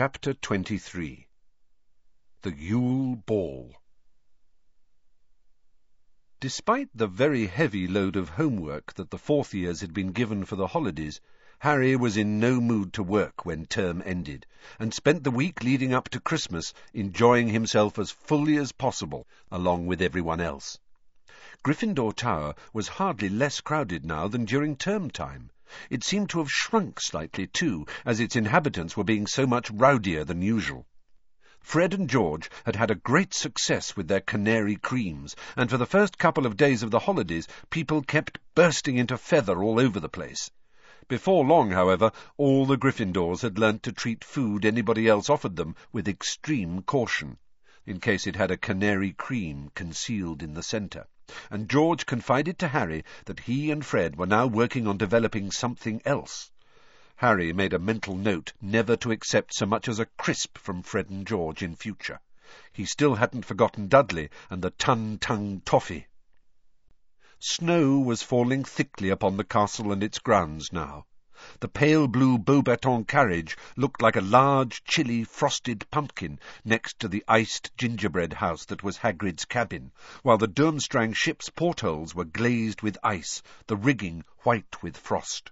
Chapter 23 The Yule Ball Despite the very heavy load of homework that the fourth years had been given for the holidays, Harry was in no mood to work when term ended, and spent the week leading up to Christmas enjoying himself as fully as possible, along with everyone else. Gryffindor Tower was hardly less crowded now than during term time. It seemed to have shrunk slightly, too, as its inhabitants were being so much rowdier than usual. Fred and George had had a great success with their canary creams, and for the first couple of days of the holidays people kept bursting into feather all over the place. Before long, however, all the Gryffindors had learnt to treat food anybody else offered them with extreme caution, in case it had a canary cream concealed in the centre and George confided to Harry that he and Fred were now working on developing something else. Harry made a mental note never to accept so much as a crisp from Fred and George in future. He still hadn't forgotten Dudley and the Ton-Tongue toffee. Snow was falling thickly upon the castle and its grounds now. The pale blue Beauxbaton carriage looked like a large, chilly, frosted pumpkin next to the iced gingerbread house that was Hagrid's cabin, while the Durmstrang ship's portholes were glazed with ice, the rigging white with frost.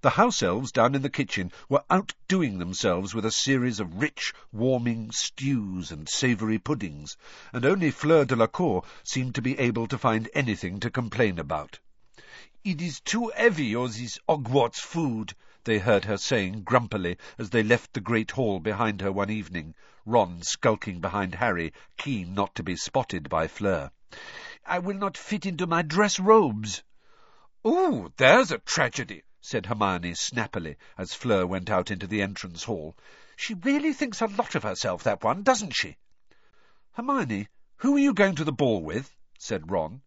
The house elves down in the kitchen were outdoing themselves with a series of rich, warming stews and savoury puddings, and only Fleur Delacour seemed to be able to find anything to complain about. It is too heavy, all this Hogwarts food, they heard her saying grumpily as they left the great hall behind her one evening, Ron skulking behind Harry, keen not to be spotted by Fleur. I will not fit into my dress robes. Oh, there's a tragedy, said Hermione snappily as Fleur went out into the entrance hall. She really thinks a lot of herself, that one, doesn't she? Hermione, who are you going to the ball with? said Ron.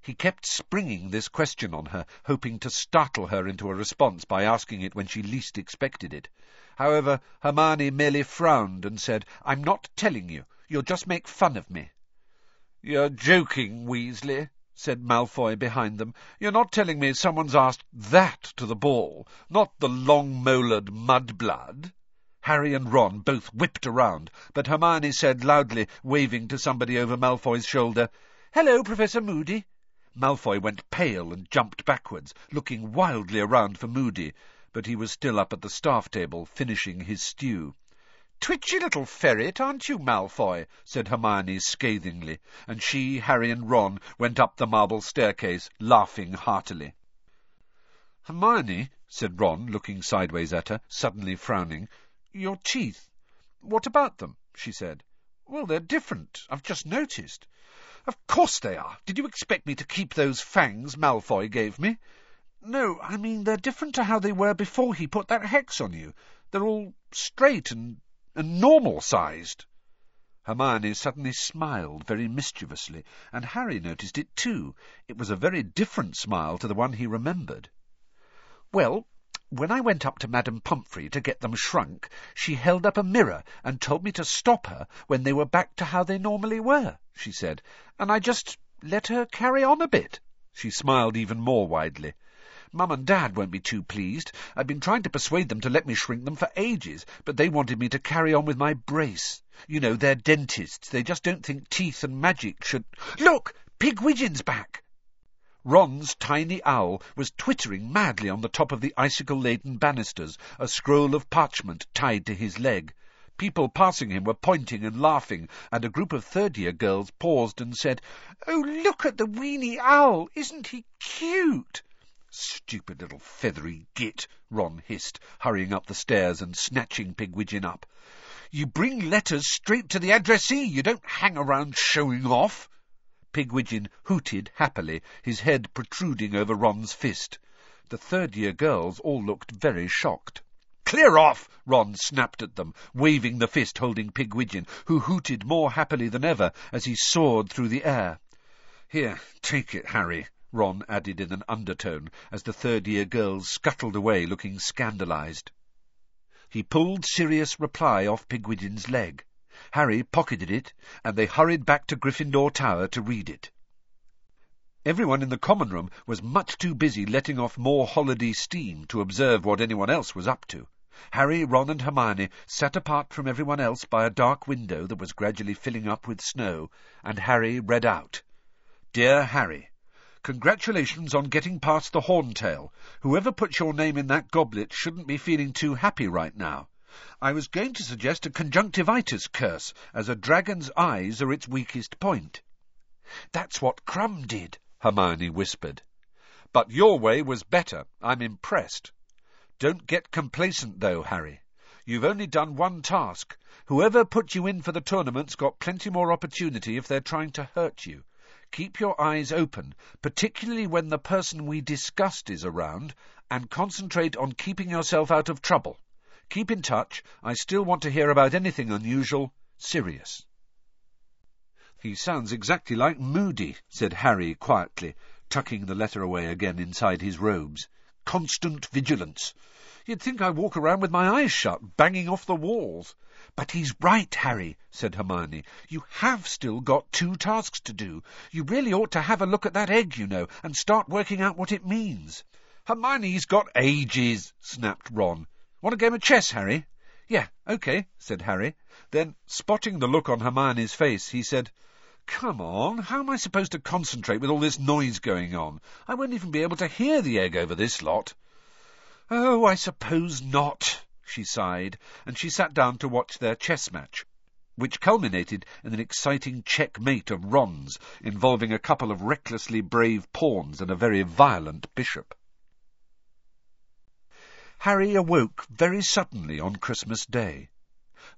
He kept springing this question on her, hoping to startle her into a response by asking it when she least expected it. However, Hermione merely frowned and said, I'm not telling you. You'll just make fun of me. You're joking, Weasley, said Malfoy behind them. You're not telling me someone's asked that to the ball, not the long-molared mudblood. Harry and Ron both whipped around, but Hermione said loudly, waving to somebody over Malfoy's shoulder, Hello, Professor Moody. Malfoy went pale and jumped backwards, looking wildly around for Moody, but he was still up at the staff table, finishing his stew. Twitchy little ferret, aren't you, Malfoy? said Hermione scathingly, and she, Harry, and Ron went up the marble staircase, laughing heartily. Hermione, said Ron, looking sideways at her, suddenly frowning, your teeth. What about them? she said. Well, they're different. I've just noticed. Of course they are. Did you expect me to keep those fangs Malfoy gave me? No, I mean they're different to how they were before he put that hex on you. They're all straight and, and normal-sized. Hermione suddenly smiled very mischievously, and Harry noticed it too. It was a very different smile to the one he remembered. Well, when I went up to Madame Pomfrey to get them shrunk, she held up a mirror and told me to stop her when they were back to how they normally were, she said, and I just let her carry on a bit. She smiled even more widely. Mum and Dad won't be too pleased. I've been trying to persuade them to let me shrink them for ages, but they wanted me to carry on with my brace. You know, they're dentists. They just don't think teeth and magic should... Look! Pigwidgeon's back! Ron's tiny owl was twittering madly on the top of the icicle-laden banisters, a scroll of parchment tied to his leg. People passing him were pointing and laughing, and a group of third-year girls paused and said, Oh, look at the weeny owl! Isn't he cute? Stupid little feathery git, Ron hissed, hurrying up the stairs and snatching Pigwidgeon up. You bring letters straight to the addressee. You don't hang around showing off. Pigwidgeon hooted happily, his head protruding over Ron's fist. The third-year girls all looked very shocked. Clear off! Ron snapped at them, waving the fist holding Pigwidgeon, who hooted more happily than ever as he soared through the air. Here, take it, Harry, Ron added in an undertone, as the third-year girls scuttled away looking scandalized. He pulled Sirius Reply off Pigwidgeon's leg. Harry pocketed it, and they hurried back to Gryffindor Tower to read it. Everyone in the common room was much too busy letting off more holiday steam to observe what anyone else was up to. Harry, Ron and Hermione sat apart from everyone else by a dark window that was gradually filling up with snow, and Harry read out, Dear Harry, Congratulations on getting past the horntail. Whoever put your name in that goblet shouldn't be feeling too happy right now. I was going to suggest a conjunctivitis curse, as a dragon's eyes are its weakest point. That's what Krum did, Hermione whispered. But your way was better. I'm impressed. Don't get complacent, though, Harry. You've only done one task. Whoever put you in for the tournament's got plenty more opportunity if they're trying to hurt you. Keep your eyes open, particularly when the person we discussed is around, and concentrate on keeping yourself out of trouble. Keep in touch. I still want to hear about anything unusual. Sirius. He sounds exactly like Moody, said Harry quietly, tucking the letter away again inside his robes. Constant vigilance. You'd think I walk around with my eyes shut, banging off the walls. But he's right, Harry, said Hermione. You have still got two tasks to do. You really ought to have a look at that egg, you know, and start working out what it means. Hermione's got ages, snapped Ron. Want a game of chess, Harry? Yeah, OK, said Harry. Then, spotting the look on Hermione's face, he said, Come on, how am I supposed to concentrate with all this noise going on? I won't even be able to hear the egg over this lot. Oh, I suppose not, she sighed, and she sat down to watch their chess match, which culminated in an exciting checkmate of Ron's, involving a couple of recklessly brave pawns and a very violent bishop. Harry awoke very suddenly on Christmas Day.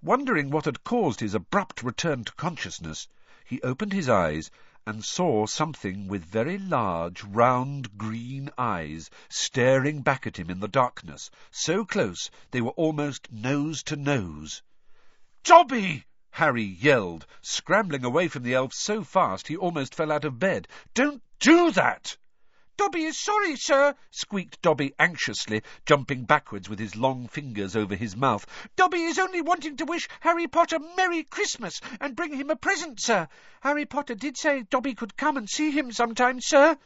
Wondering what had caused his abrupt return to consciousness, he opened his eyes and saw something with very large, round, green eyes staring back at him in the darkness, so close they were almost nose to nose. Dobby! Harry yelled, scrambling away from the elf so fast he almost fell out of bed. Don't do that! Dobby is sorry, sir, squeaked Dobby anxiously, jumping backwards with his long fingers over his mouth. Dobby is only wanting to wish Harry Potter Merry Christmas and bring him a present, sir. Harry Potter did say Dobby could come and see him sometime, sir.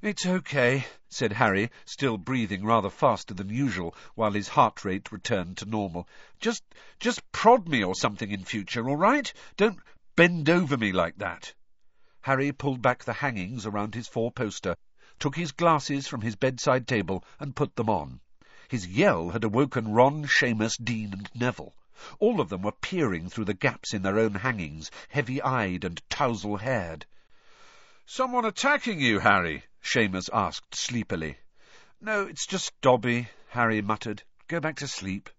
It's okay, said Harry, still breathing rather faster than usual, while his heart rate returned to normal. Just, just prod me or something in future, all right? Don't bend over me like that. Harry pulled back the hangings around his four-poster took his glasses from his bedside table and put them on. His yell had awoken Ron, Seamus, Dean, and Neville. All of them were peering through the gaps in their own hangings, heavy-eyed and tousle-haired. "Someone attacking you, Harry?" Seamus asked sleepily. "No, it's just Dobby," Harry muttered. "Go back to sleep."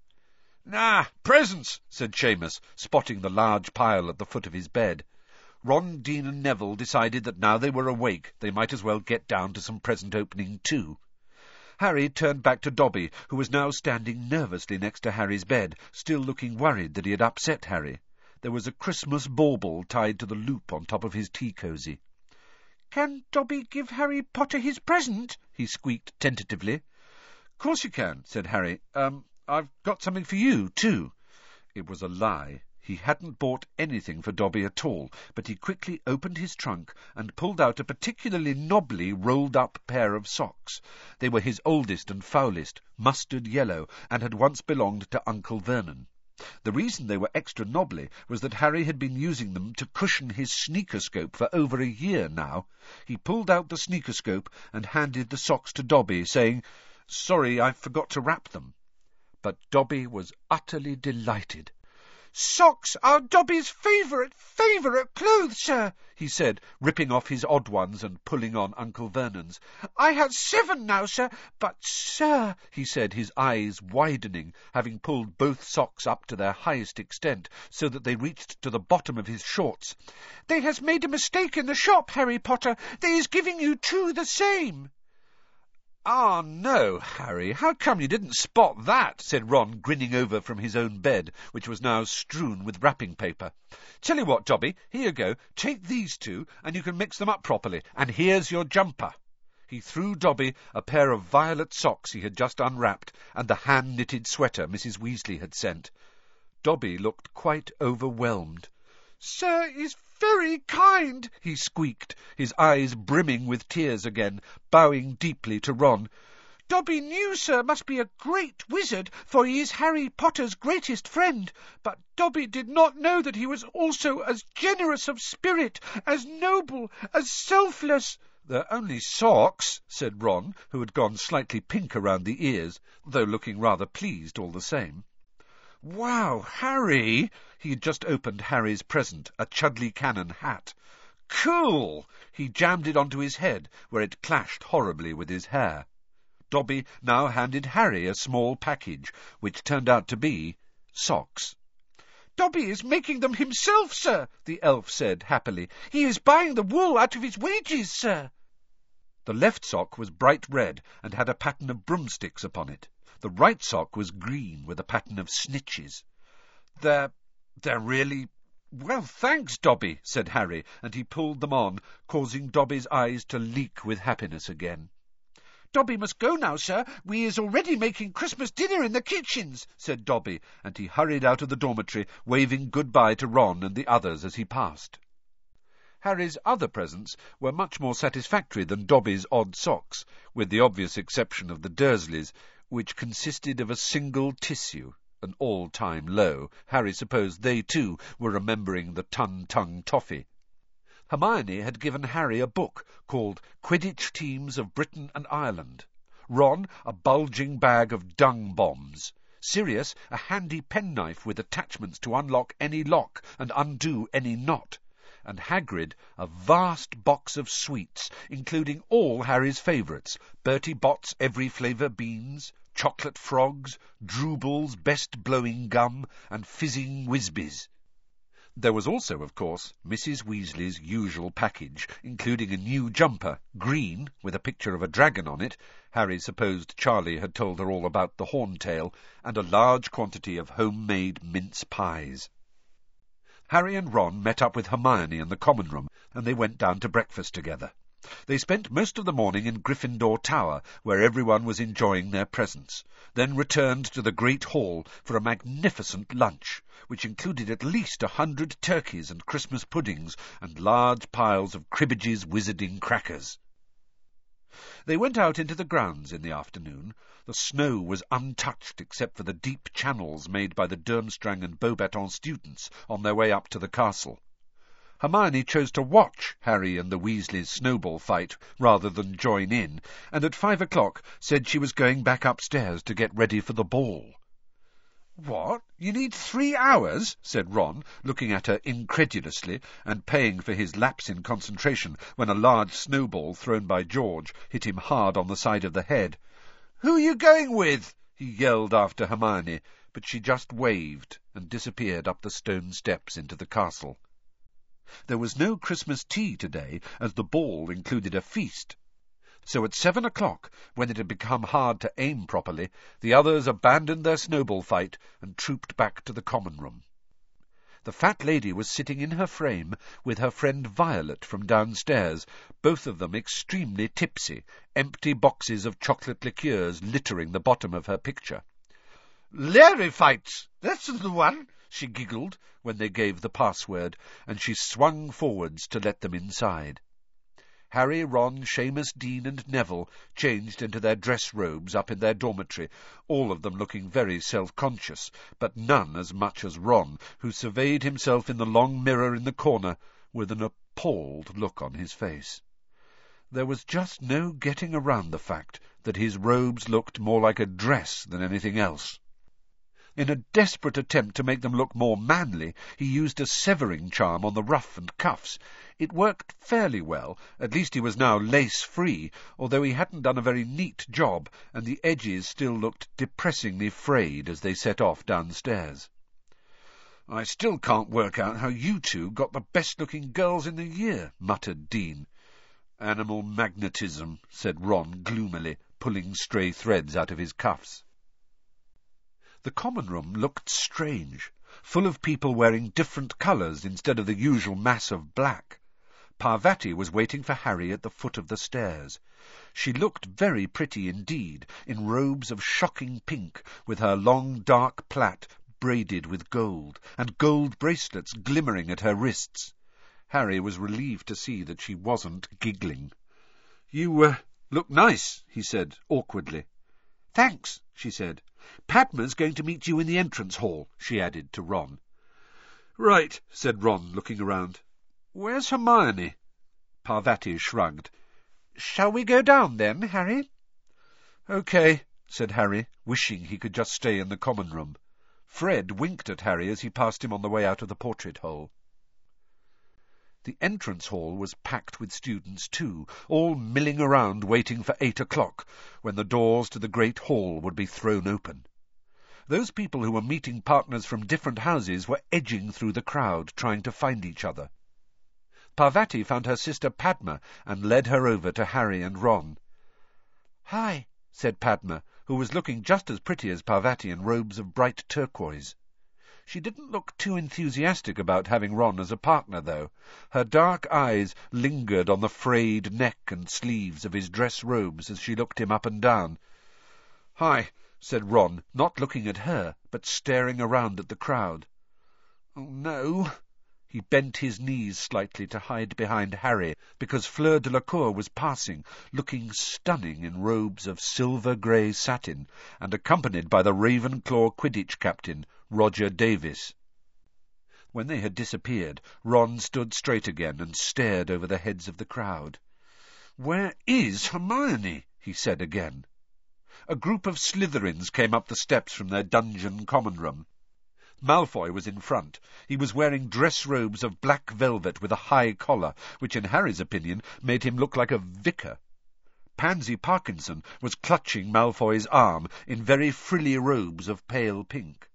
"Nah, presents," said Seamus, spotting the large pile at the foot of his bed. Ron, Dean, and Neville decided that now they were awake, they might as well get down to some present opening too. Harry turned back to Dobby, who was now standing nervously next to Harry's bed, still looking worried that he had upset Harry. There was a Christmas bauble tied to the loop on top of his tea cosy. "Can Dobby give Harry Potter his present?" he squeaked tentatively. "Course you can," said Harry. Um, I've got something for you, too. It was a lie. He hadn't bought anything for Dobby at all, but he quickly opened his trunk and pulled out a particularly knobbly rolled-up pair of socks. They were his oldest and foulest, mustard yellow, and had once belonged to Uncle Vernon. The reason they were extra knobbly was that Harry had been using them to cushion his Sneakoscope for over a year now. He pulled out the Sneakoscope and handed the socks to Dobby, saying, Sorry, I forgot to wrap them. But Dobby was utterly delighted. Socks are Dobby's favourite, favourite clothes, sir, he said, ripping off his odd ones and pulling on Uncle Vernon's. I have seven now, sir, but, sir, he said, his eyes widening, having pulled both socks up to their highest extent, so that they reached to the bottom of his shorts. They has made a mistake in the shop, Harry Potter. They is giving you two the same. Ah, no, Harry, how come you didn't spot that? said Ron, grinning over from his own bed, which was now strewn with wrapping paper. Tell you what, Dobby, here you go. Take these two, and you can mix them up properly. And here's your jumper. He threw Dobby a pair of violet socks he had just unwrapped, and the hand-knitted sweater Mrs. Weasley had sent. Dobby looked quite overwhelmed. Sir is very kind, he squeaked, his eyes brimming with tears again, bowing deeply to Ron. Dobby knew Sir must be a great wizard, for he is Harry Potter's greatest friend, but Dobby did not know that he was also as generous of spirit, as noble, as selfless. They're only socks, said Ron, who had gone slightly pink around the ears, though looking rather pleased all the same. Wow, Harry! He had just opened Harry's present, a Chudley Cannon hat. Cool! He jammed it onto his head, where it clashed horribly with his hair. Dobby now handed Harry a small package, which turned out to be socks. Dobby is making them himself, sir, the elf said happily. He is buying the wool out of his wages, sir. The left sock was bright red and had a pattern of broomsticks upon it. The right sock was green with a pattern of snitches. They're... they're really... Well, thanks, Dobby, said Harry, and he pulled them on, causing Dobby's eyes to leak with happiness again. Dobby must go now, sir. We is already making Christmas dinner in the kitchens, said Dobby, and he hurried out of the dormitory, waving good-bye to Ron and the others as he passed. Harry's other presents were much more satisfactory than Dobby's odd socks, with the obvious exception of the Dursleys, which consisted of a single tissue, an all-time low. Harry supposed they, too, were remembering the Ton-Tongue Toffee. Hermione had given Harry a book called Quidditch Teams of Britain and Ireland, Ron a bulging bag of dung bombs, Sirius a handy penknife with attachments to unlock any lock and undo any knot, and Hagrid a vast box of sweets, including all Harry's favourites, Bertie Bott's every flavour beans, chocolate frogs, Drooble's best blowing gum, and fizzing Whizbees. There was also, of course, Mrs. Weasley's usual package, including a new jumper, green, with a picture of a dragon on it. Harry supposed Charlie had told her all about the horntail, and a large quantity of homemade mince pies. Harry and Ron met up with Hermione in the common room, and they went down to breakfast together. They spent most of the morning in Gryffindor Tower, where everyone was enjoying their presents, then returned to the Great Hall for a magnificent lunch, which included at least a hundred turkeys and Christmas puddings and large piles of Cribbage's wizarding crackers. They went out into the grounds in the afternoon. The snow was untouched except for the deep channels made by the Durmstrang and Beauxbaton students on their way up to the castle. Hermione chose to watch Harry and the Weasleys' snowball fight rather than join in, and at five o'clock said she was going back upstairs to get ready for the ball. What? You need three hours? said Ron, looking at her incredulously and paying for his lapse in concentration when a large snowball thrown by George hit him hard on the side of the head. Who are you going with? he yelled after Hermione, but she just waved and disappeared up the stone steps into the castle. There was no Christmas tea today, as the ball included a feast, so at seven o'clock, when it had become hard to aim properly, the others abandoned their snowball fight and trooped back to the common room. The fat lady was sitting in her frame with her friend Violet from downstairs, both of them extremely tipsy, empty boxes of chocolate liqueurs littering the bottom of her picture. Larry fights, that's the one, she giggled when they gave the password, and she swung forwards to let them inside. Harry, Ron, Seamus, Dean, and Neville changed into their dress robes up in their dormitory, all of them looking very self-conscious, but none as much as Ron, who surveyed himself in the long mirror in the corner with an appalled look on his face. There was just no getting around the fact that his robes looked more like a dress than anything else. In a desperate attempt to make them look more manly, he used a severing charm on the ruff and cuffs. It worked fairly well, at least he was now lace-free, although he hadn't done a very neat job, and the edges still looked depressingly frayed as they set off downstairs. I still can't work out how you two got the best-looking girls in the year, muttered Dean. Animal magnetism, said Ron gloomily, pulling stray threads out of his cuffs. The common room looked strange, full of people wearing different colours instead of the usual mass of black. Parvati was waiting for Harry at the foot of the stairs. She looked very pretty indeed, in robes of shocking pink, with her long dark plait braided with gold, and gold bracelets glimmering at her wrists. Harry was relieved to see that she wasn't giggling. You, uh, look nice, he said awkwardly. Thanks, she said. Padma's going to meet you in the entrance hall, she added to Ron. Right, said Ron, looking around. Where's Hermione? Parvati shrugged. Shall we go down then, Harry? OK, said Harry, wishing he could just stay in the common room. Fred winked at Harry as he passed him on the way out of the portrait hole. The entrance hall was packed with students too, all milling around waiting for eight o'clock, when the doors to the great hall would be thrown open. Those people who were meeting partners from different houses were edging through the crowd, trying to find each other. Parvati found her sister Padma and led her over to Harry and Ron. Hi, said Padma, who was looking just as pretty as Parvati in robes of bright turquoise. She didn't look too enthusiastic about having Ron as a partner, though. Her dark eyes lingered on the frayed neck and sleeves of his dress robes as she looked him up and down. Hi, said Ron, not looking at her, but staring around at the crowd. Oh, no. He bent his knees slightly to hide behind Harry, because Fleur Delacour was passing, looking stunning in robes of silver-grey satin, and accompanied by the Ravenclaw Quidditch captain, Roger Davies. When they had disappeared, Ron stood straight again and stared over the heads of the crowd. "Where is Hermione?" he said again. A group of Slytherins came up the steps from their dungeon common room. Malfoy was in front. He was wearing dress robes of black velvet with a high collar, which in Harry's opinion made him look like a vicar. Pansy Parkinson was clutching Malfoy's arm in very frilly robes of pale pink.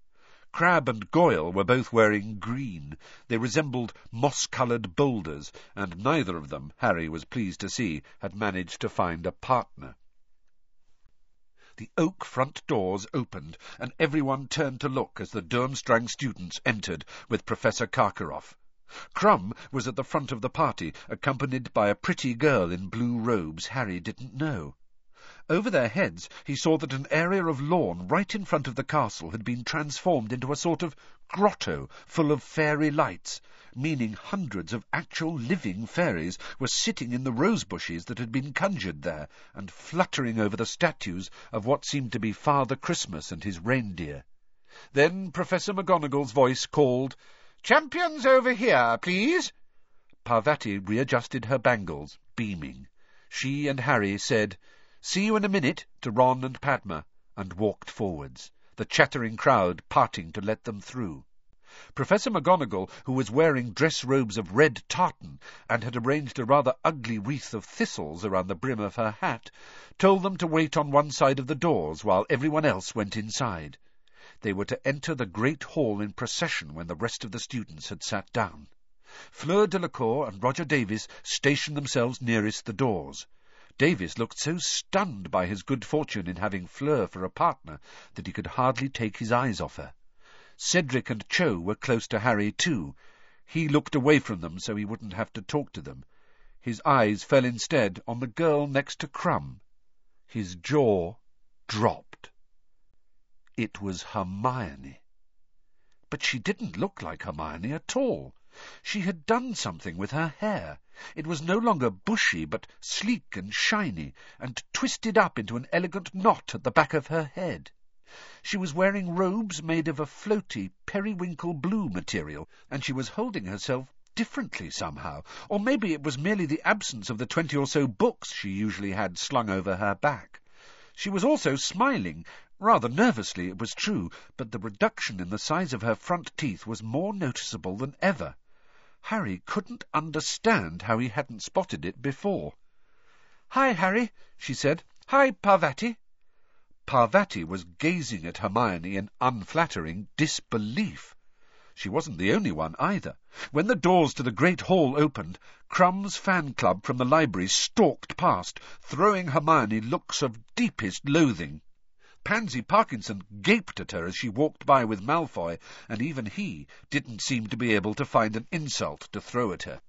Crabbe and Goyle were both wearing green. They resembled moss-coloured boulders, and neither of them, Harry was pleased to see, had managed to find a partner. The oak front doors opened, and everyone turned to look as the Durmstrang students entered with Professor Karkaroff. Krum was at the front of the party, accompanied by a pretty girl in blue robes Harry didn't know. Over their heads he saw that an area of lawn right in front of the castle had been transformed into a sort of grotto full of fairy lights, meaning hundreds of actual living fairies were sitting in the rose bushes that had been conjured there, and fluttering over the statues of what seemed to be Father Christmas and his reindeer. Then Professor McGonagall's voice called, Champions over here, please. Parvati readjusted her bangles, beaming. She and Harry said, See you in a minute, to Ron and Padma, and walked forwards, the chattering crowd parting to let them through. Professor McGonagall, who was wearing dress robes of red tartan and had arranged a rather ugly wreath of thistles around the brim of her hat, told them to wait on one side of the doors while everyone else went inside. They were to enter the great hall in procession when the rest of the students had sat down. Fleur Delacour and Roger Davies stationed themselves nearest the doors. Davies looked so stunned by his good fortune in having Fleur for a partner that he could hardly take his eyes off her. Cedric and Cho were close to Harry too. He looked away from them so he wouldn't have to talk to them. His eyes fell instead on the girl next to Krum. His jaw dropped. It was Hermione. But she didn't look like Hermione at all. She had done something with her hair. It was no longer bushy, but sleek and shiny, and twisted up into an elegant knot at the back of her head. She was wearing robes made of a floaty, periwinkle blue material, and she was holding herself differently somehow, or maybe it was merely the absence of the twenty or so books she usually had slung over her back. She was also smiling, rather nervously, it was true, but the reduction in the size of her front teeth was more noticeable than ever. Harry couldn't understand how he hadn't spotted it before. Hi, Harry, she said. Hi, Parvati. Parvati was gazing at Hermione in unflattering disbelief. She wasn't the only one either. When the doors to the great hall opened, Krum's fan club from the library stalked past, throwing Hermione looks of deepest loathing. Pansy Parkinson gaped at her as she walked by with Malfoy, and even he didn't seem to be able to find an insult to throw at her.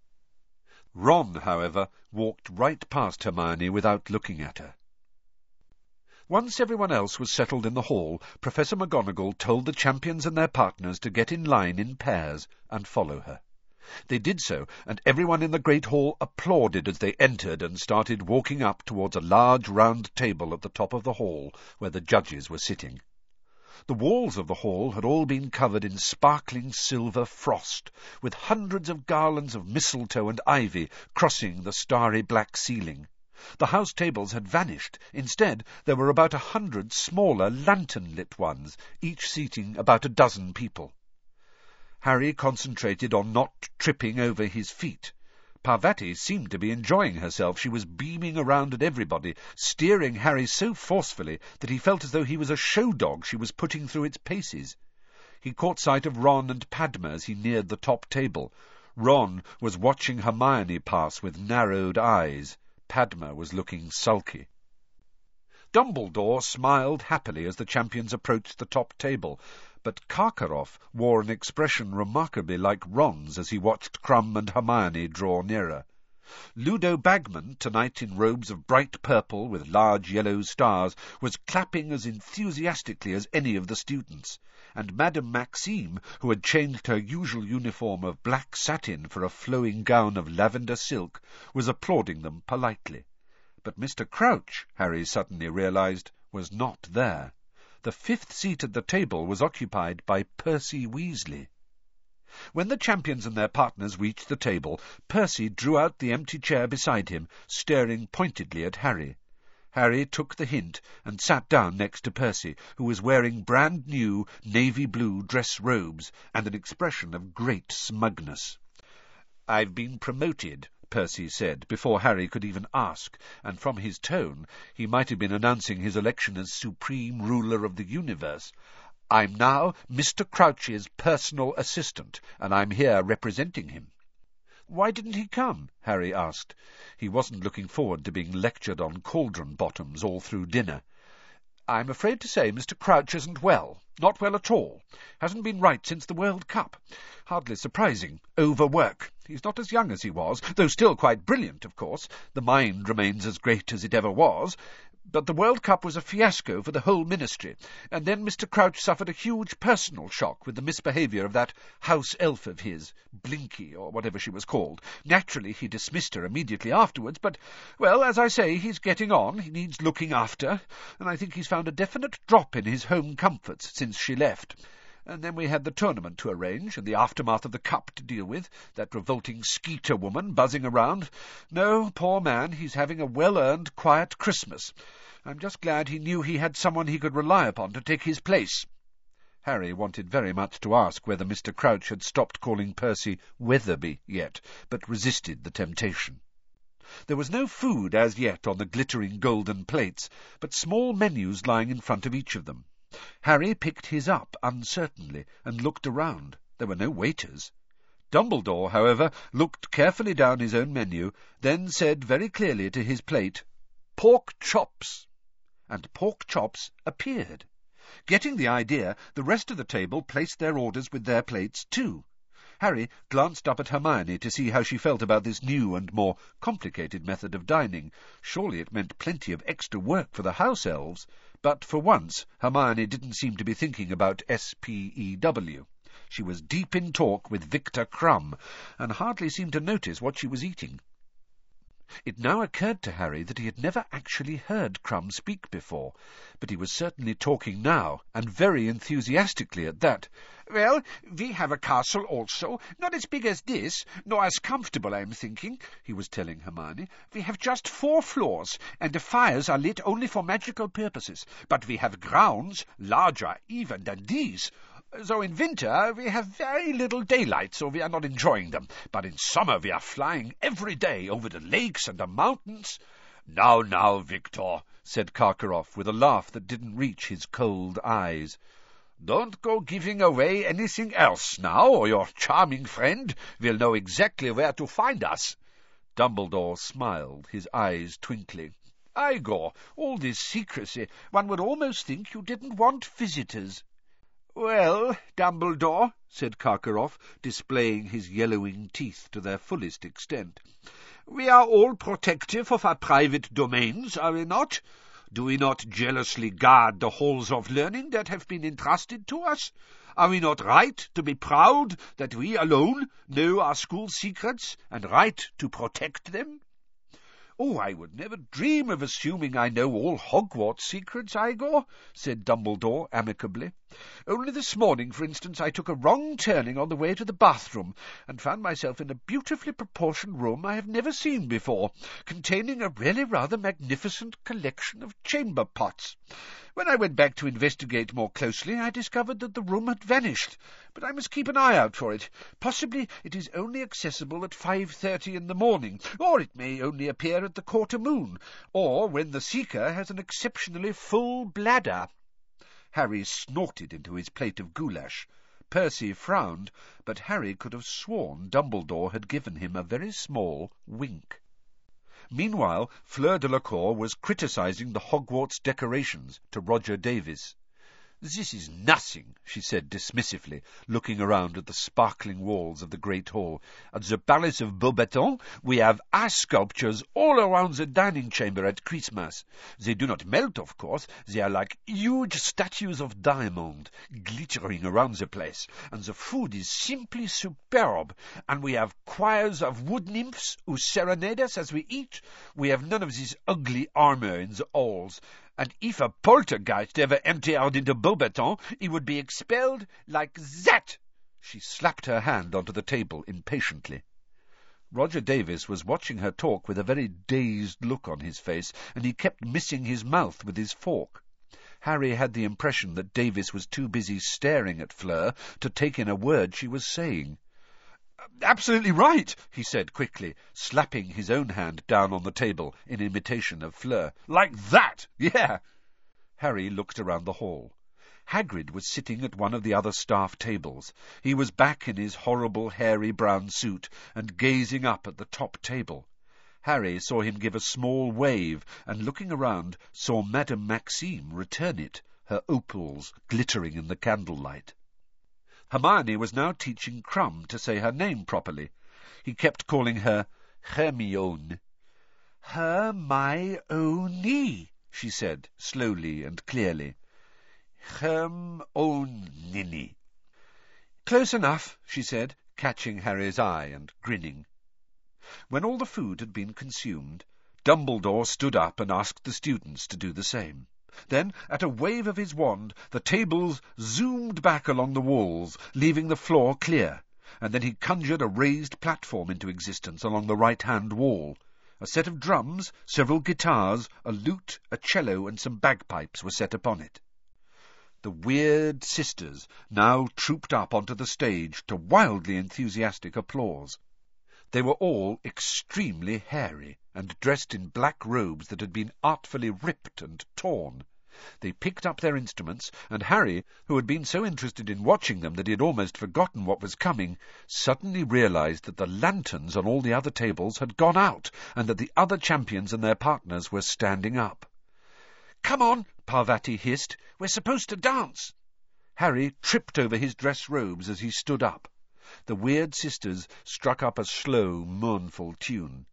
Ron, however, walked right past Hermione without looking at her. Once everyone else was settled in the hall, Professor McGonagall told the champions and their partners to get in line in pairs and follow her. They did so, and everyone in the great hall applauded as they entered and started walking up towards a large round table at the top of the hall where the judges were sitting. The walls of the hall had all been covered in sparkling silver frost, with hundreds of garlands of mistletoe and ivy crossing the starry black ceiling. The house tables had vanished. Instead, there were about a hundred smaller lantern-lit ones, each seating about a dozen people. Harry concentrated on not tripping over his feet. Parvati seemed to be enjoying herself. She was beaming around at everybody, steering Harry so forcefully that he felt as though he was a show dog she was putting through its paces. He caught sight of Ron and Padma as he neared the top table. Ron was watching Hermione pass with narrowed eyes. Padma was looking sulky. Dumbledore smiled happily as the champions approached the top table, but Karkaroff wore an expression remarkably like Ron's as he watched Krum and Hermione draw nearer. Ludo Bagman, tonight in robes of bright purple with large yellow stars, was clapping as enthusiastically as any of the students, and Madame Maxime, who had changed her usual uniform of black satin for a flowing gown of lavender silk, was applauding them politely. But Mr. Crouch, Harry suddenly realized, was not there. The fifth seat at the table was occupied by Percy Weasley. When the champions and their partners reached the table, Percy drew out the empty chair beside him, staring pointedly at Harry. Harry took the hint and sat down next to Percy, who was wearing brand new navy blue dress robes and an expression of great smugness. I've been promoted, Percy said, before Harry could even ask, and from his tone he might have been announcing his election as supreme ruler of the universe. I'm now Mr. Crouch's personal assistant, and I'm here representing him. Why didn't he come? Harry asked. He wasn't looking forward to being lectured on cauldron bottoms all through dinner. I'm afraid to say Mr. Crouch isn't well. Not well at all. Hasn't been right since the World Cup. Hardly surprising. Overwork. He's not as young as he was, though still quite brilliant, of course. The mind remains as great as it ever was. But the World Cup was a fiasco for the whole ministry, and then Mr. Crouch suffered a huge personal shock with the misbehaviour of that house elf of his, Blinky, or whatever she was called. Naturally, he dismissed her immediately afterwards, but, well, as I say, he's getting on. He needs looking after, and I think he's found a definite drop in his home comforts since she left. And then we had the tournament to arrange, and the aftermath of the cup to deal with, that revolting Skeeter woman buzzing around. No, poor man, he's having a well-earned, quiet Christmas. I'm just glad he knew he had someone he could rely upon to take his place. Harry wanted very much to ask whether Mr. Crouch had stopped calling Percy Weatherby yet, but resisted the temptation. There was no food as yet on the glittering golden plates, but small menus lying in front of each of them. Harry picked his up uncertainly and looked around. There were no waiters. Dumbledore, however, looked carefully down his own menu, then said very clearly to his plate, Pork chops. And pork chops appeared. Getting the idea, the rest of the table placed their orders with their plates too. Harry glanced up at Hermione to see how she felt about this new and more complicated method of dining. Surely it meant plenty of extra work for the house elves. But for once, Hermione didn't seem to be thinking about S-P-E-W. She was deep in talk with Victor Krum, and hardly seemed to notice what she was eating. It now occurred to Harry that he had never actually heard Krum speak before, but he was certainly talking now, and very enthusiastically at that. Well, we have a castle also, not as big as this, nor as comfortable, I'm thinking, he was telling Hermione. We have just four floors, and the fires are lit only for magical purposes. But we have grounds larger even than these. So in winter we have very little daylight, so we are not enjoying them. But in summer we are flying every day over the lakes and the mountains. Now, now, Victor, said Karkaroff, with a laugh that didn't reach his cold eyes. Don't go giving away anything else now, or your charming friend will know exactly where to find us. Dumbledore smiled, his eyes twinkling. Igor, all this secrecy, one would almost think you didn't want visitors. Well, Dumbledore, said Karkaroff, displaying his yellowing teeth to their fullest extent, we are all protective of our private domains, are we not? Do we not jealously guard the halls of learning that have been entrusted to us? Are we not right to be proud that we alone know our school secrets and right to protect them? Oh, I would never dream of assuming I know all Hogwarts secrets, Igor, said Dumbledore amicably. Only this morning, for instance, I took a wrong turning on the way to the bathroom, and found myself in a beautifully proportioned room I have never seen before, containing a really rather magnificent collection of chamber pots. When I went back to investigate more closely, I discovered that the room had vanished, but I must keep an eye out for it. Possibly it is only accessible at five thirty in the morning, or it may only appear at the quarter moon, or when the seeker has an exceptionally full bladder. Harry snorted into his plate of goulash. Percy frowned, but Harry could have sworn Dumbledore had given him a very small wink. Meanwhile, Fleur Delacour was criticising the Hogwarts decorations to Roger Davies. This is nothing, she said dismissively, looking around at the sparkling walls of the great hall. At the Palace of Beauxbatons we have ice sculptures all around the dining chamber at Christmas. They do not melt, of course. They are like huge statues of diamond, glittering around the place. And the food is simply superb. And we have choirs of wood nymphs who serenade us as we eat. We have none of this ugly armour in the halls and if a poltergeist ever entered into Beauxbatons, he would be expelled like that. She slapped her hand onto the table impatiently. Roger Davies was watching her talk with a very dazed look on his face, and he kept missing his mouth with his fork. Harry had the impression that Davies was too busy staring at Fleur to take in a word she was saying. Absolutely right, he said quickly, slapping his own hand down on the table in imitation of Fleur. Like that! Yeah! Harry looked around the hall. Hagrid was sitting at one of the other staff tables. He was back in his horrible hairy brown suit and gazing up at the top table. Harry saw him give a small wave, and looking around, saw Madame Maxime return it, her opals glittering in the candlelight. Hermione was now teaching Krum to say her name properly. He kept calling her Hermione. Her-my-own-y, she said, slowly and clearly. Herm-own-nini. Close enough, she said, catching Harry's eye and grinning. When all the food had been consumed, Dumbledore stood up and asked the students to do the same. Then, at a wave of his wand, the tables zoomed back along the walls, leaving the floor clear, and then he conjured a raised platform into existence along the right-hand wall. A set of drums, several guitars, a lute, a cello, and some bagpipes were set upon it. The weird sisters now trooped up onto the stage to wildly enthusiastic applause. They were all extremely hairy, and dressed in black robes that had been artfully ripped and torn. They picked up their instruments, and Harry, who had been so interested in watching them that he had almost forgotten what was coming, suddenly realized that the lanterns on all the other tables had gone out, and that the other champions and their partners were standing up. Come on, Parvati hissed. We're supposed to dance. Harry tripped over his dress robes as he stood up. The weird sisters struck up a slow, mournful tune.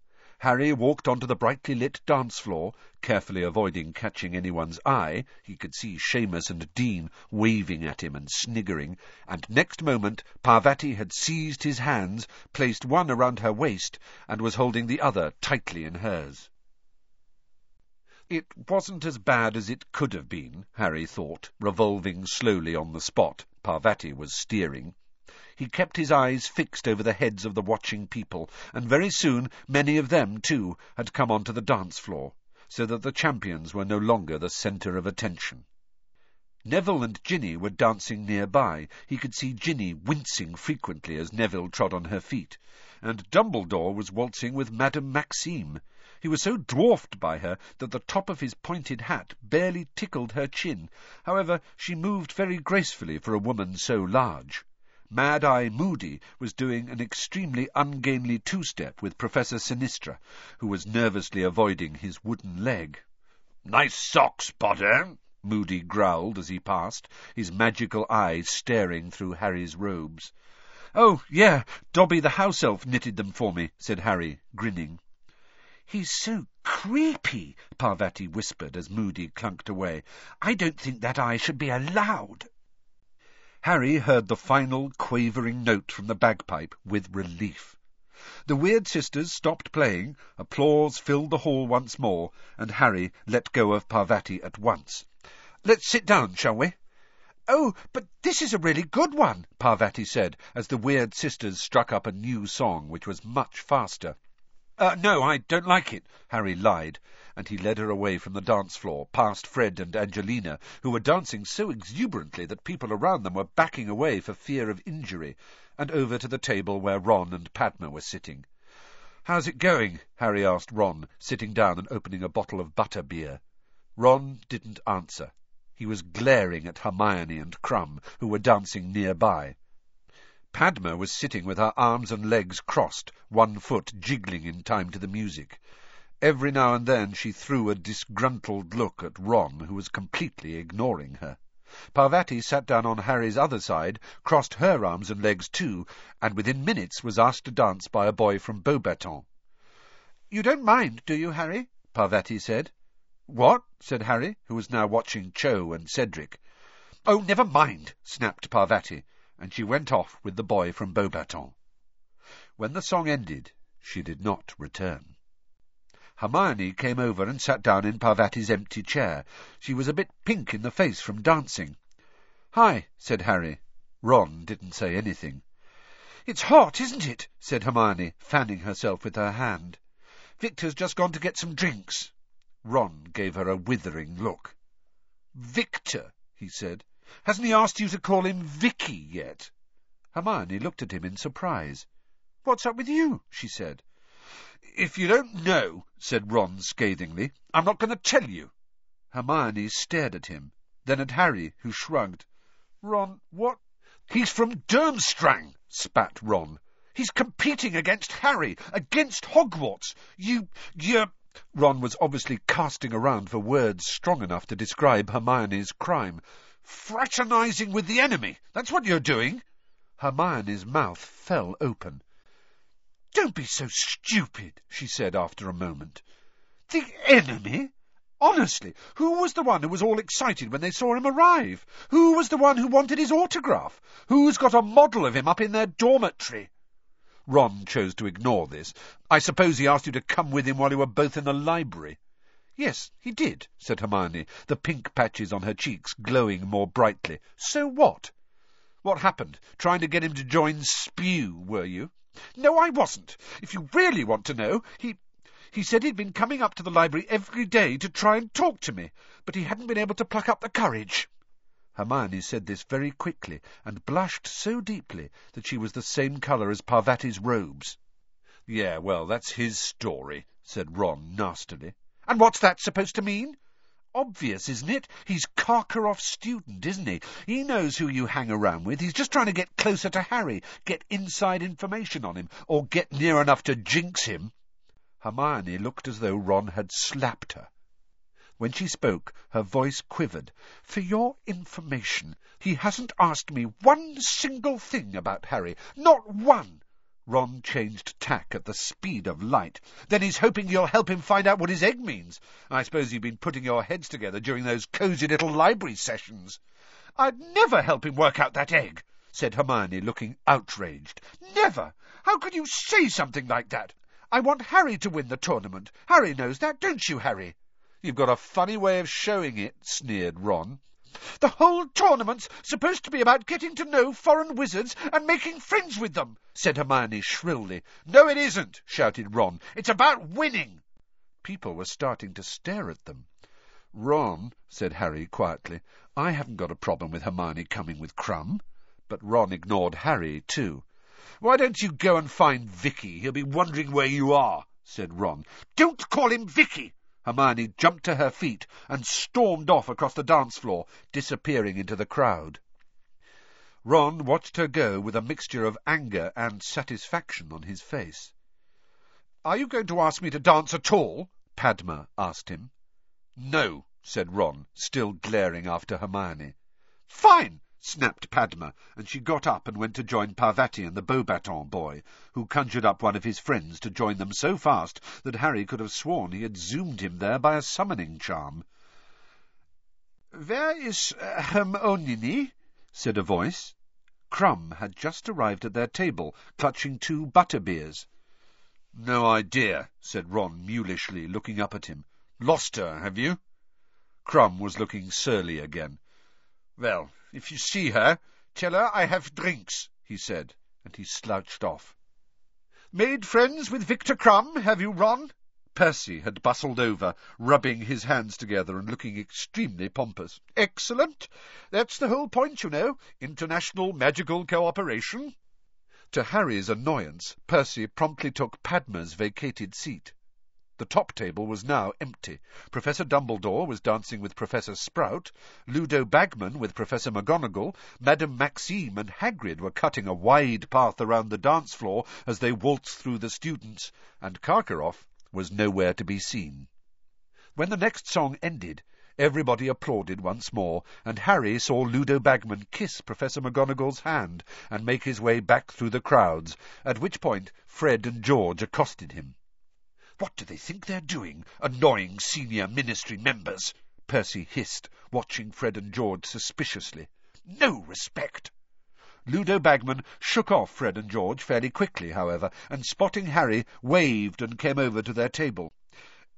Harry walked onto the brightly lit dance floor, carefully avoiding catching anyone's eye. He could see Seamus and Dean waving at him and sniggering, and next moment Parvati had seized his hands, placed one around her waist, and was holding the other tightly in hers. It wasn't as bad as it could have been, Harry thought, revolving slowly on the spot. Parvati was steering. He kept his eyes fixed over the heads of the watching people, and very soon many of them, too, had come onto the dance floor, so that the champions were no longer the centre of attention. Neville and Ginny were dancing nearby. He could see Ginny wincing frequently as Neville trod on her feet, and Dumbledore was waltzing with Madame Maxime. He was so dwarfed by her that the top of his pointed hat barely tickled her chin. However, she moved very gracefully for a woman so large. Mad-Eye Moody was doing an extremely ungainly two-step with Professor Sinistra, who was nervously avoiding his wooden leg. Nice socks, Potter, Moody growled as he passed, his magical eyes staring through Harry's robes. Oh, yeah, Dobby the house elf knitted them for me, said Harry, grinning. He's so creepy, Parvati whispered as Moody clunked away. I don't think that eye should be allowed. Harry heard the final quavering note from the bagpipe with relief. The weird sisters stopped playing, applause filled the hall once more, and Harry let go of Parvati at once. Let's sit down, shall we? Oh, but this is a really good one, Parvati said, as the weird sisters struck up a new song, which was much faster. Uh, no, I don't like it, Harry lied, and he led her away from the dance floor, past Fred and Angelina, who were dancing so exuberantly that people around them were backing away for fear of injury, and over to the table where Ron and Padma were sitting. How's it going? Harry asked Ron, sitting down and opening a bottle of butter beer. Ron didn't answer. He was glaring at Hermione and Krum, who were dancing nearby. Padma was sitting with her arms and legs crossed, one foot jiggling in time to the music. Every now and then she threw a disgruntled look at Ron, who was completely ignoring her. Parvati sat down on Harry's other side, crossed her arms and legs too, and within minutes was asked to dance by a boy from Beauxbaton. You don't mind, do you, Harry? Parvati said. What? said Harry, who was now watching Cho and Cedric. Oh, never mind, snapped Parvati and she went off with the boy from Beauxbaton. When the song ended, she did not return. Hermione came over and sat down in Parvati's empty chair. She was a bit pink in the face from dancing. Hi, said Harry. Ron didn't say anything. It's hot, isn't it? said Hermione, fanning herself with her hand. Victor's just gone to get some drinks. Ron gave her a withering look. Victor, he said. Hasn't he asked you to call him Vicky yet? Hermione looked at him in surprise. What's up with you? she said. If you don't know, said Ron scathingly, I'm not going to tell you. Hermione stared at him, then at Harry, who shrugged. Ron, what? He's from Durmstrang, spat Ron. He's competing against Harry, against Hogwarts. You, you... Ron was obviously casting around for words strong enough to describe Hermione's crime. Fraternizing with the enemy. That's what you're doing. Hermione's mouth fell open. Don't be so stupid, she said after a moment. The enemy? Honestly, who was the one who was all excited when they saw him arrive? Who was the one who wanted his autograph? Who's got a model of him up in their dormitory? Ron chose to ignore this. I suppose he asked you to come with him while you were both in the library. Yes, he did, said Hermione, the pink patches on her cheeks glowing more brightly. So what? What happened? Trying to get him to join Spew, were you? No, I wasn't. If you really want to know, he... He said he'd been coming up to the library every day to try and talk to me, but he hadn't been able to pluck up the courage. Hermione said this very quickly, and blushed so deeply that she was the same colour as Parvati's robes. Yeah, well, that's his story, said Ron nastily. And what's that supposed to mean? Obvious, isn't it? He's Karkaroff's student, isn't he? He knows who you hang around with. He's just trying to get closer to Harry, get inside information on him, or get near enough to jinx him. Hermione looked as though Ron had slapped her. When she spoke, her voice quivered. For your information, he hasn't asked me one single thing about Harry. Not one. Ron changed tack at the speed of light. Then he's hoping you'll help him find out what his egg means. I suppose you've been putting your heads together during those cosy little library sessions. I'd never help him work out that egg, said Hermione, looking outraged. Never! How could you say something like that? I want Harry to win the tournament. Harry knows that, don't you, Harry? You've got a funny way of showing it, sneered Ron. The whole tournament's supposed to be about getting to know foreign wizards and making friends with them, said Hermione shrilly. No, it isn't, shouted Ron. It's about winning. People were starting to stare at them. Ron, said Harry quietly, I haven't got a problem with Hermione coming with Krum. But Ron ignored Harry, too. Why don't you go and find Vicky? He'll be wondering where you are, said Ron. Don't call him Vicky, Hermione jumped to her feet and stormed off across the dance floor, disappearing into the crowd. Ron watched her go with a mixture of anger and satisfaction on his face. Are you going to ask me to dance at all? Padma asked him. No, said Ron, still glaring after Hermione. Fine, snapped Padma, and she got up and went to join Parvati and the Beauxbaton boy, who conjured up one of his friends to join them so fast that Harry could have sworn he had zoomed him there by a summoning charm. Where is uh, Hermione? said a voice. Krum had just arrived at their table, clutching two butter beers. No idea, said Ron mulishly, looking up at him. Lost her, have you? Krum was looking surly again. Well, if you see her, tell her I have drinks, he said, and he slouched off. Made friends with Victor Krum, have you, Ron? Percy had bustled over, rubbing his hands together and looking extremely pompous. Excellent. That's the whole point, you know. International magical cooperation. To Harry's annoyance, Percy promptly took Padma's vacated seat. The top table was now empty. Professor Dumbledore was dancing with Professor Sprout, Ludo Bagman with Professor McGonagall, Madame Maxime and Hagrid were cutting a wide path around the dance floor as they waltzed through the students, and Karkaroff was nowhere to be seen. When the next song ended, everybody applauded once more, and Harry saw Ludo Bagman kiss Professor McGonagall's hand and make his way back through the crowds, at which point Fred and George accosted him. What do they think they're doing, annoying senior ministry members? Percy hissed, watching Fred and George suspiciously. No respect. Ludo Bagman shook off Fred and George fairly quickly, however, and spotting Harry, waved and came over to their table.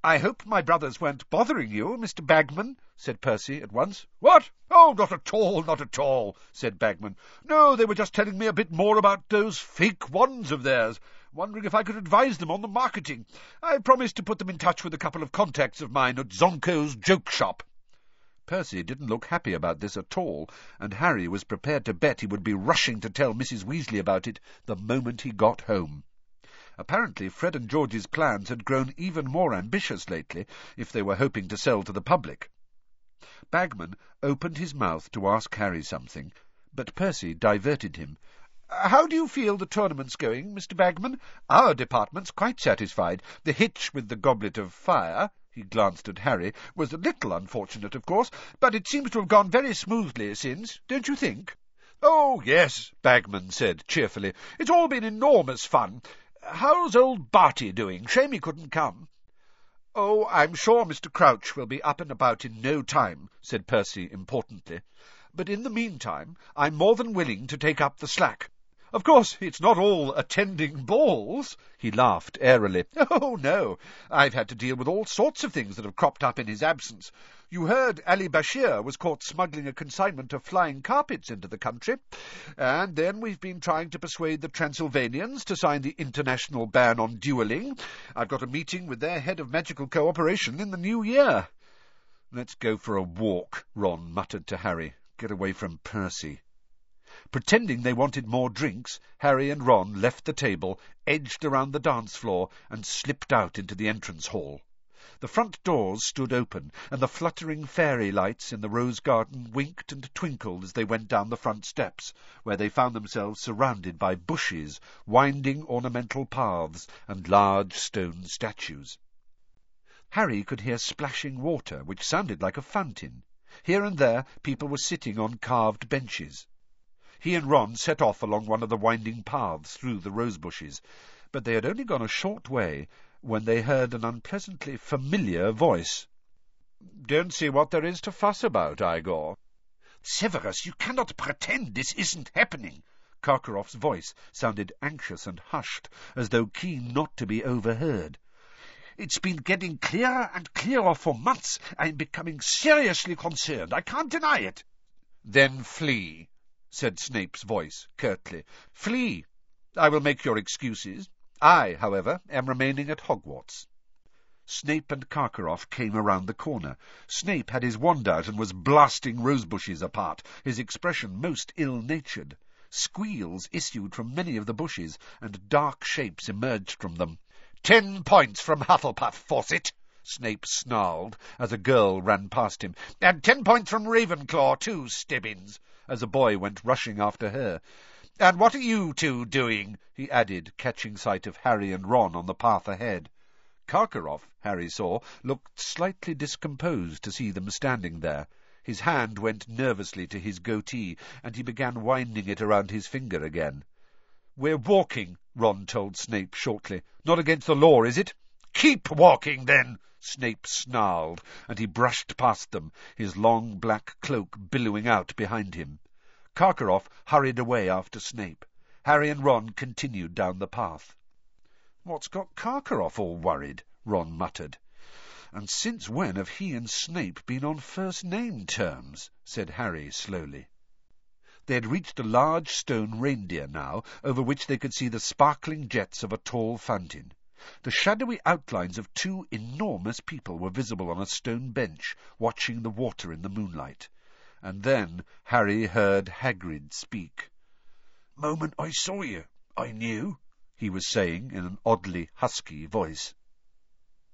I hope my brothers weren't bothering you, Mr. Bagman, said Percy at once. What? Oh, not at all, not at all, said Bagman. No, they were just telling me a bit more about those fake wands of theirs, wondering if I could advise them on the marketing. I promised to put them in touch with a couple of contacts of mine at Zonko's joke shop. Percy didn't look happy about this at all, and Harry was prepared to bet he would be rushing to tell Mrs. Weasley about it the moment he got home. Apparently Fred and George's plans had grown even more ambitious lately, if they were hoping to sell to the public. Bagman opened his mouth to ask Harry something, but Percy diverted him. How do you feel the tournament's going, Mr. Bagman? Our department's quite satisfied. The hitch with the goblet of fire he glanced at Harry, was a little unfortunate, of course, but it seems to have gone very smoothly since, don't you think? Oh, yes, Bagman said cheerfully. It's all been enormous fun. How's old Barty doing? Shame he couldn't come. Oh, I'm sure Mr. Crouch will be up and about in no time, said Percy importantly. But in the meantime, I'm more than willing to take up the slack. Of course, it's not all attending balls. He laughed airily. Oh, no. I've had to deal with all sorts of things that have cropped up in his absence. You heard Ali Bashir was caught smuggling a consignment of flying carpets into the country. And then we've been trying to persuade the Transylvanians to sign the international ban on duelling. I've got a meeting with their head of magical cooperation in the new year. Let's go for a walk, Ron muttered to Harry. Get away from Percy. Pretending they wanted more drinks, Harry and Ron left the table, edged around the dance floor, and slipped out into the entrance hall. The front doors stood open, and the fluttering fairy lights in the rose garden winked and twinkled as they went down the front steps, where they found themselves surrounded by bushes, winding ornamental paths, and large stone statues. Harry could hear splashing water, which sounded like a fountain. Here and there people were sitting on carved benches. He and Ron set off along one of the winding paths through the rose bushes, but they had only gone a short way when they heard an unpleasantly familiar voice. Don't see what there is to fuss about, Igor. Severus, you cannot pretend this isn't happening. Karkaroff's voice sounded anxious and hushed, as though keen not to be overheard. It's been getting clearer and clearer for months. I'm becoming seriously concerned. I can't deny it. Then flee said Snape's voice curtly. Flee! I will make your excuses. I, however, am remaining at Hogwarts. Snape and Karkaroff came around the corner. Snape had his wand out and was blasting rose-bushes apart, his expression most ill-natured. Squeals issued from many of the bushes, and dark shapes emerged from them. Ten points from Hufflepuff, Fawcett! Snape snarled as a girl ran past him. And ten points from Ravenclaw, too, Stebbins as a boy went rushing after her. And what are you two doing? he added, catching sight of Harry and Ron on the path ahead. Karkaroff, Harry saw, looked slightly discomposed to see them standing there. His hand went nervously to his goatee, and he began winding it around his finger again. We're walking, Ron told Snape shortly. Not against the law, is it? Keep walking, then, Snape snarled, and he brushed past them, his long black cloak billowing out behind him. Karkaroff hurried away after Snape. Harry and Ron continued down the path. What's got Karkaroff all worried? Ron muttered. And since when have he and Snape been on first-name terms? said Harry slowly. They had reached a large stone reindeer now, over which they could see the sparkling jets of a tall fountain. The shadowy outlines of two enormous people were visible on a stone bench, watching the water in the moonlight. And then Harry heard Hagrid speak. Moment I saw you, I knew, he was saying in an oddly husky voice.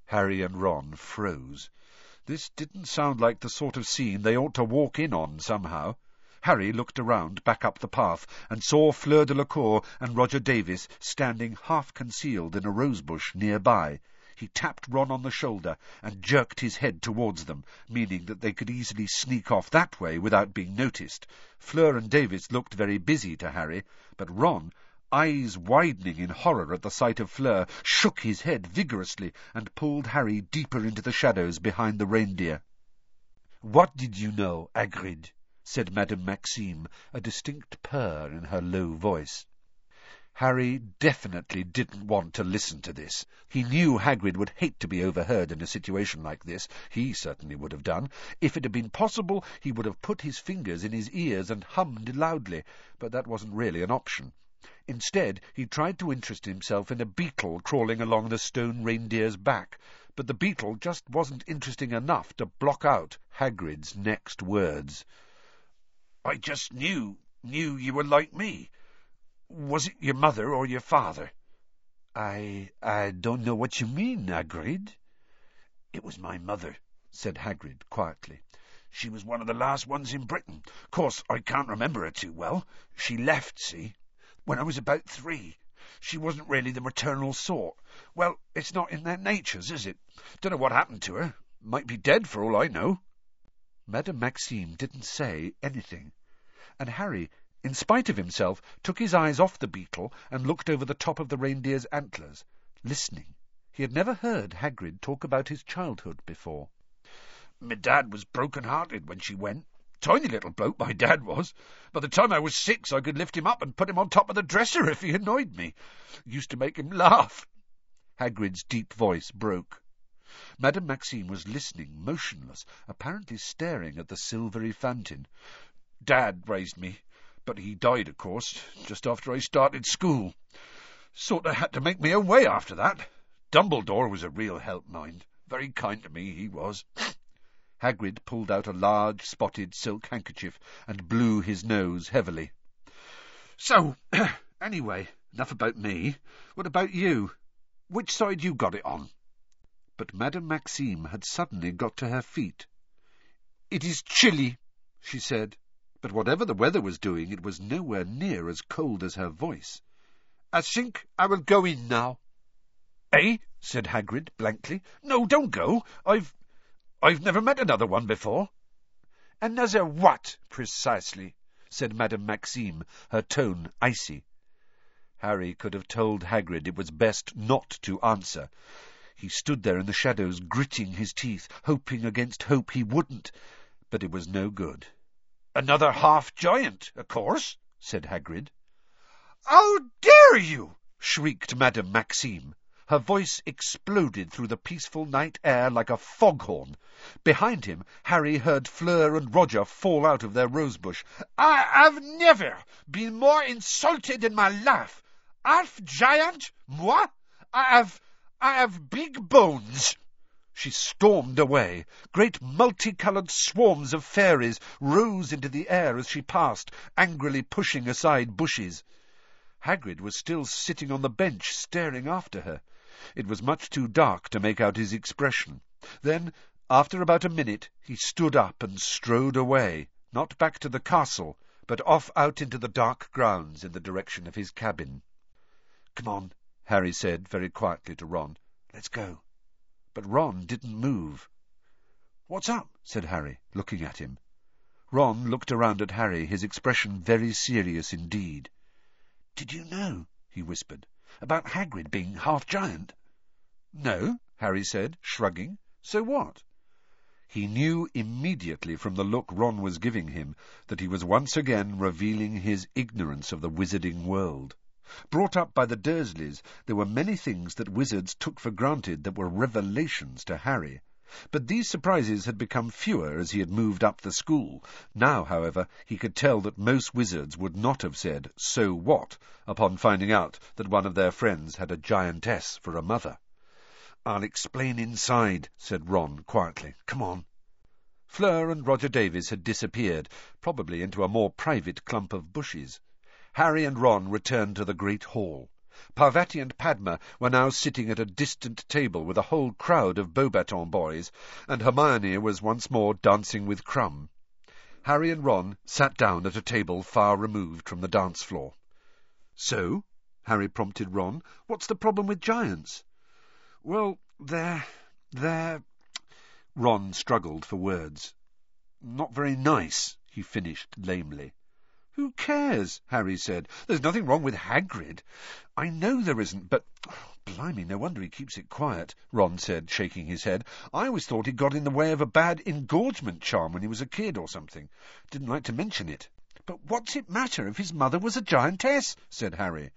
Harry and Ron froze. This didn't sound like the sort of scene they ought to walk in on somehow. Harry looked around, back up the path, and saw Fleur Delacour and Roger Davies standing half-concealed in a rosebush nearby. He tapped Ron on the shoulder and jerked his head towards them, meaning that they could easily sneak off that way without being noticed. Fleur and Davies looked very busy to Harry, but Ron, eyes widening in horror at the sight of Fleur, shook his head vigorously and pulled Harry deeper into the shadows behind the reindeer. "What did you know, Hagrid?" Said Madame Maxime, a distinct purr in her low voice. Harry definitely didn't want to listen to this. He knew Hagrid would hate to be overheard in a situation like this. He certainly would have done. If it had been possible, he would have put his fingers in his ears and hummed loudly, but that wasn't really an option. Instead, he tried to interest himself in a beetle crawling along the stone reindeer's back, but the beetle just wasn't interesting enough to block out Hagrid's next words. I just knew, knew you were like me. Was it your mother or your father? I, I don't know what you mean, Hagrid. It was my mother, said Hagrid quietly. She was one of the last ones in Britain. Of course, I can't remember her too well. She left, see, when I was about three. She wasn't really the maternal sort. Well, it's not in their natures, is it? Don't know what happened to her. Might be dead for all I know. Madame Maxime didn't say anything, and Harry, in spite of himself, took his eyes off the beetle and looked over the top of the reindeer's antlers, listening. He had never heard Hagrid talk about his childhood before. My dad was broken-hearted when she went. Tiny little bloke, my dad was. By the time I was six, I could lift him up and put him on top of the dresser if he annoyed me. Used to make him laugh. Hagrid's deep voice broke. Madame Maxime was listening, motionless, apparently staring at the silvery fountain. Dad raised me, but he died, of course, just after I started school. Sort of had to make my own way after that. Dumbledore was a real help, mind. Very kind to me, he was. Hagrid pulled out a large spotted silk handkerchief and blew his nose heavily. So, anyway, enough about me. What about you? Which side you got it on? but Madame Maxime had suddenly got to her feet. It is chilly, she said, but whatever the weather was doing, it was nowhere near as cold as her voice. I think I will go in now. Eh? said Hagrid blankly. No, don't go. I've... I've never met another one before. Another what, precisely? said Madame Maxime, her tone icy. Harry could have told Hagrid it was best not to answer, he stood there in the shadows, gritting his teeth, hoping against hope he wouldn't, but it was no good. Another half-giant, of course, said Hagrid. How dare you! shrieked Madame Maxime. Her voice exploded through the peaceful night air like a foghorn. Behind him, Harry heard Fleur and Roger fall out of their rosebush. I have never been more insulted in my life. Half-giant? Moi? I have... I have big bones. She stormed away. Great multicoloured swarms of fairies rose into the air as she passed, angrily pushing aside bushes. Hagrid was still sitting on the bench, staring after her. It was much too dark to make out his expression. Then, after about a minute, he stood up and strode away, not back to the castle, but off out into the dark grounds in the direction of his cabin. Come on, Harry said very quietly to Ron. Let's go. But Ron didn't move. What's up? said Harry, looking at him. Ron looked around at Harry, his expression very serious indeed. Did you know, he whispered, about Hagrid being half-giant? No, Harry said, shrugging. So what? He knew immediately from the look Ron was giving him that he was once again revealing his ignorance of the wizarding world. Brought up by the Dursleys, there were many things that wizards took for granted that were revelations to Harry. But these surprises had become fewer as he had moved up the school. Now, however, he could tell that most wizards would not have said, so what, upon finding out that one of their friends had a giantess for a mother. I'll explain inside, said Ron quietly. Come on. Fleur and Roger Davies had disappeared, probably into a more private clump of bushes. Harry and Ron returned to the great hall. Parvati and Padma were now sitting at a distant table with a whole crowd of Beauxbaton boys, and Hermione was once more dancing with Krum. Harry and Ron sat down at a table far removed from the dance floor. So, Harry prompted Ron, what's the problem with giants? Well, they're... they're... Ron struggled for words. Not very nice, he finished lamely. Who cares? Harry said. There's nothing wrong with Hagrid. I know there isn't, but... Blimey, no wonder he keeps it quiet, Ron said, shaking his head. I always thought he got in the way of a bad engorgement charm when he was a kid or something. Didn't like to mention it. But what's it matter if his mother was a giantess? said Harry.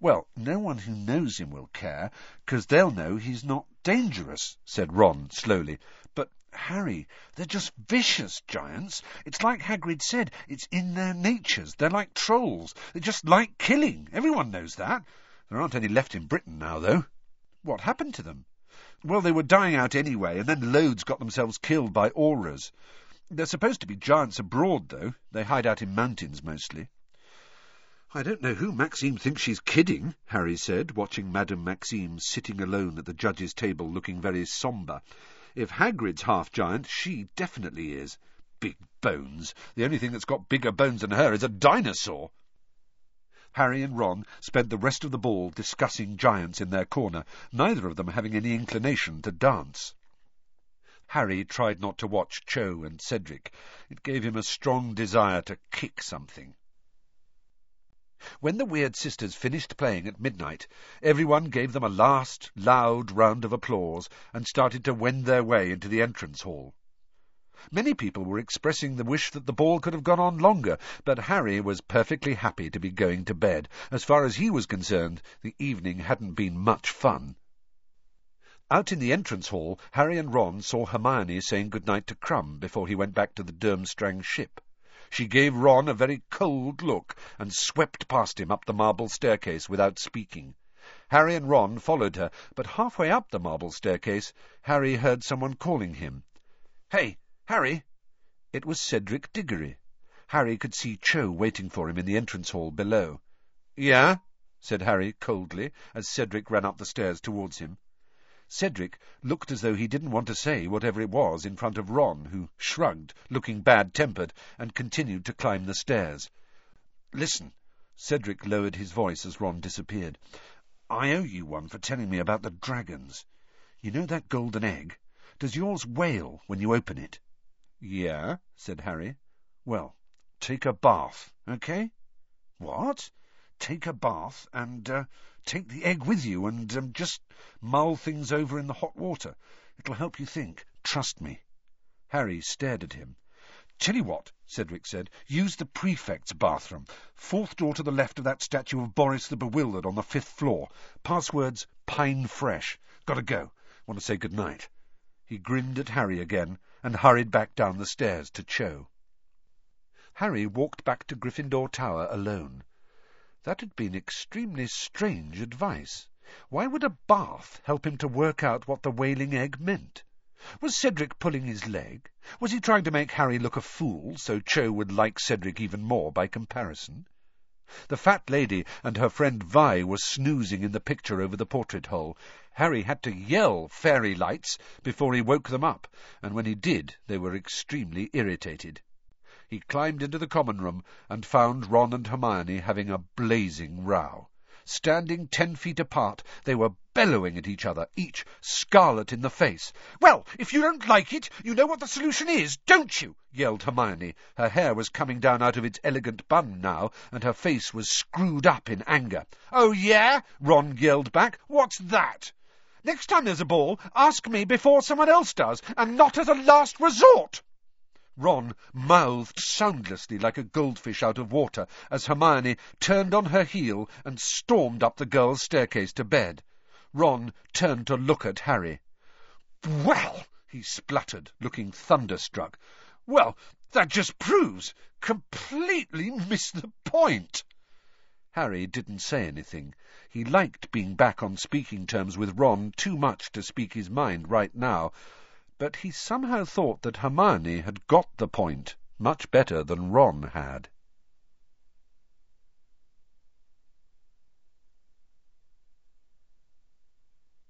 Well, no one who knows him will care, because they'll know he's not dangerous, said Ron slowly. But, Harry, they're just vicious giants. It's like Hagrid said, it's in their natures. They're like trolls. They just like killing. Everyone knows that. There aren't any left in Britain now, though. What happened to them? Well, they were dying out anyway, and then loads got themselves killed by Aurors. They're supposed to be giants abroad, though. They hide out in mountains, mostly. I don't know who Maxime thinks she's kidding, Harry said, watching Madame Maxime sitting alone at the judge's table looking very sombre. If Hagrid's half-giant, she definitely is. Big bones. The only thing that's got bigger bones than her is a dinosaur. Harry and Ron spent the rest of the ball discussing giants in their corner, neither of them having any inclination to dance. Harry tried not to watch Cho and Cedric. It gave him a strong desire to kick something. When the Weird Sisters finished playing at midnight, everyone gave them a last loud round of applause and started to wend their way into the entrance hall. Many people were expressing the wish that the ball could have gone on longer, but Harry was perfectly happy to be going to bed. As far as he was concerned, the evening hadn't been much fun. Out in the entrance hall, Harry and Ron saw Hermione saying good night to Krum before he went back to the Durmstrang ship. She gave Ron a very cold look and swept past him up the marble staircase without speaking. Harry and Ron followed her, but halfway up the marble staircase, Harry heard someone calling him. Hey, Harry! It was Cedric Diggory. Harry could see Cho waiting for him in the entrance hall below. Yeah? said Harry coldly, as Cedric ran up the stairs towards him. Cedric looked as though he didn't want to say whatever it was in front of Ron, who shrugged, looking bad-tempered, and continued to climb the stairs. Listen, Cedric lowered his voice as Ron disappeared. I owe you one for telling me about the dragons. You know that golden egg? Does yours wail when you open it? Yeah, said Harry. Well, take a bath, okay? What? Take a bath and, uh, Take the egg with you and um, just mull things over in the hot water. It'll help you think. Trust me. Harry stared at him. Tell you what, Cedric said. Use the prefect's bathroom. Fourth door to the left of that statue of Boris the Bewildered on the fifth floor. Passwords Pine Fresh. Gotta go. Want to say good night. He grinned at Harry again and hurried back down the stairs to Cho. Harry walked back to Gryffindor Tower alone. That had been extremely strange advice. Why would a bath help him to work out what the wailing egg meant? Was Cedric pulling his leg? Was he trying to make Harry look a fool, so Cho would like Cedric even more by comparison? The fat lady and her friend Vi were snoozing in the picture over the portrait hole. Harry had to yell fairy lights before he woke them up, and when he did, they were extremely irritated he climbed into the common room and found Ron and Hermione having a blazing row. Standing ten feet apart, they were bellowing at each other, each scarlet in the face. Well, if you don't like it, you know what the solution is, don't you? yelled Hermione. Her hair was coming down out of its elegant bun now, and her face was screwed up in anger. Oh, yeah? Ron yelled back. What's that? Next time there's a ball, ask me before someone else does, and not as a last resort. Ron mouthed soundlessly like a goldfish out of water as Hermione turned on her heel and stormed up the girls' staircase to bed. Ron turned to look at Harry. Well, he spluttered, looking thunderstruck. Well, that just proves completely missed the point. Harry didn't say anything. He liked being back on speaking terms with Ron too much to speak his mind right now, but he somehow thought that Hermione had got the point much better than Ron had.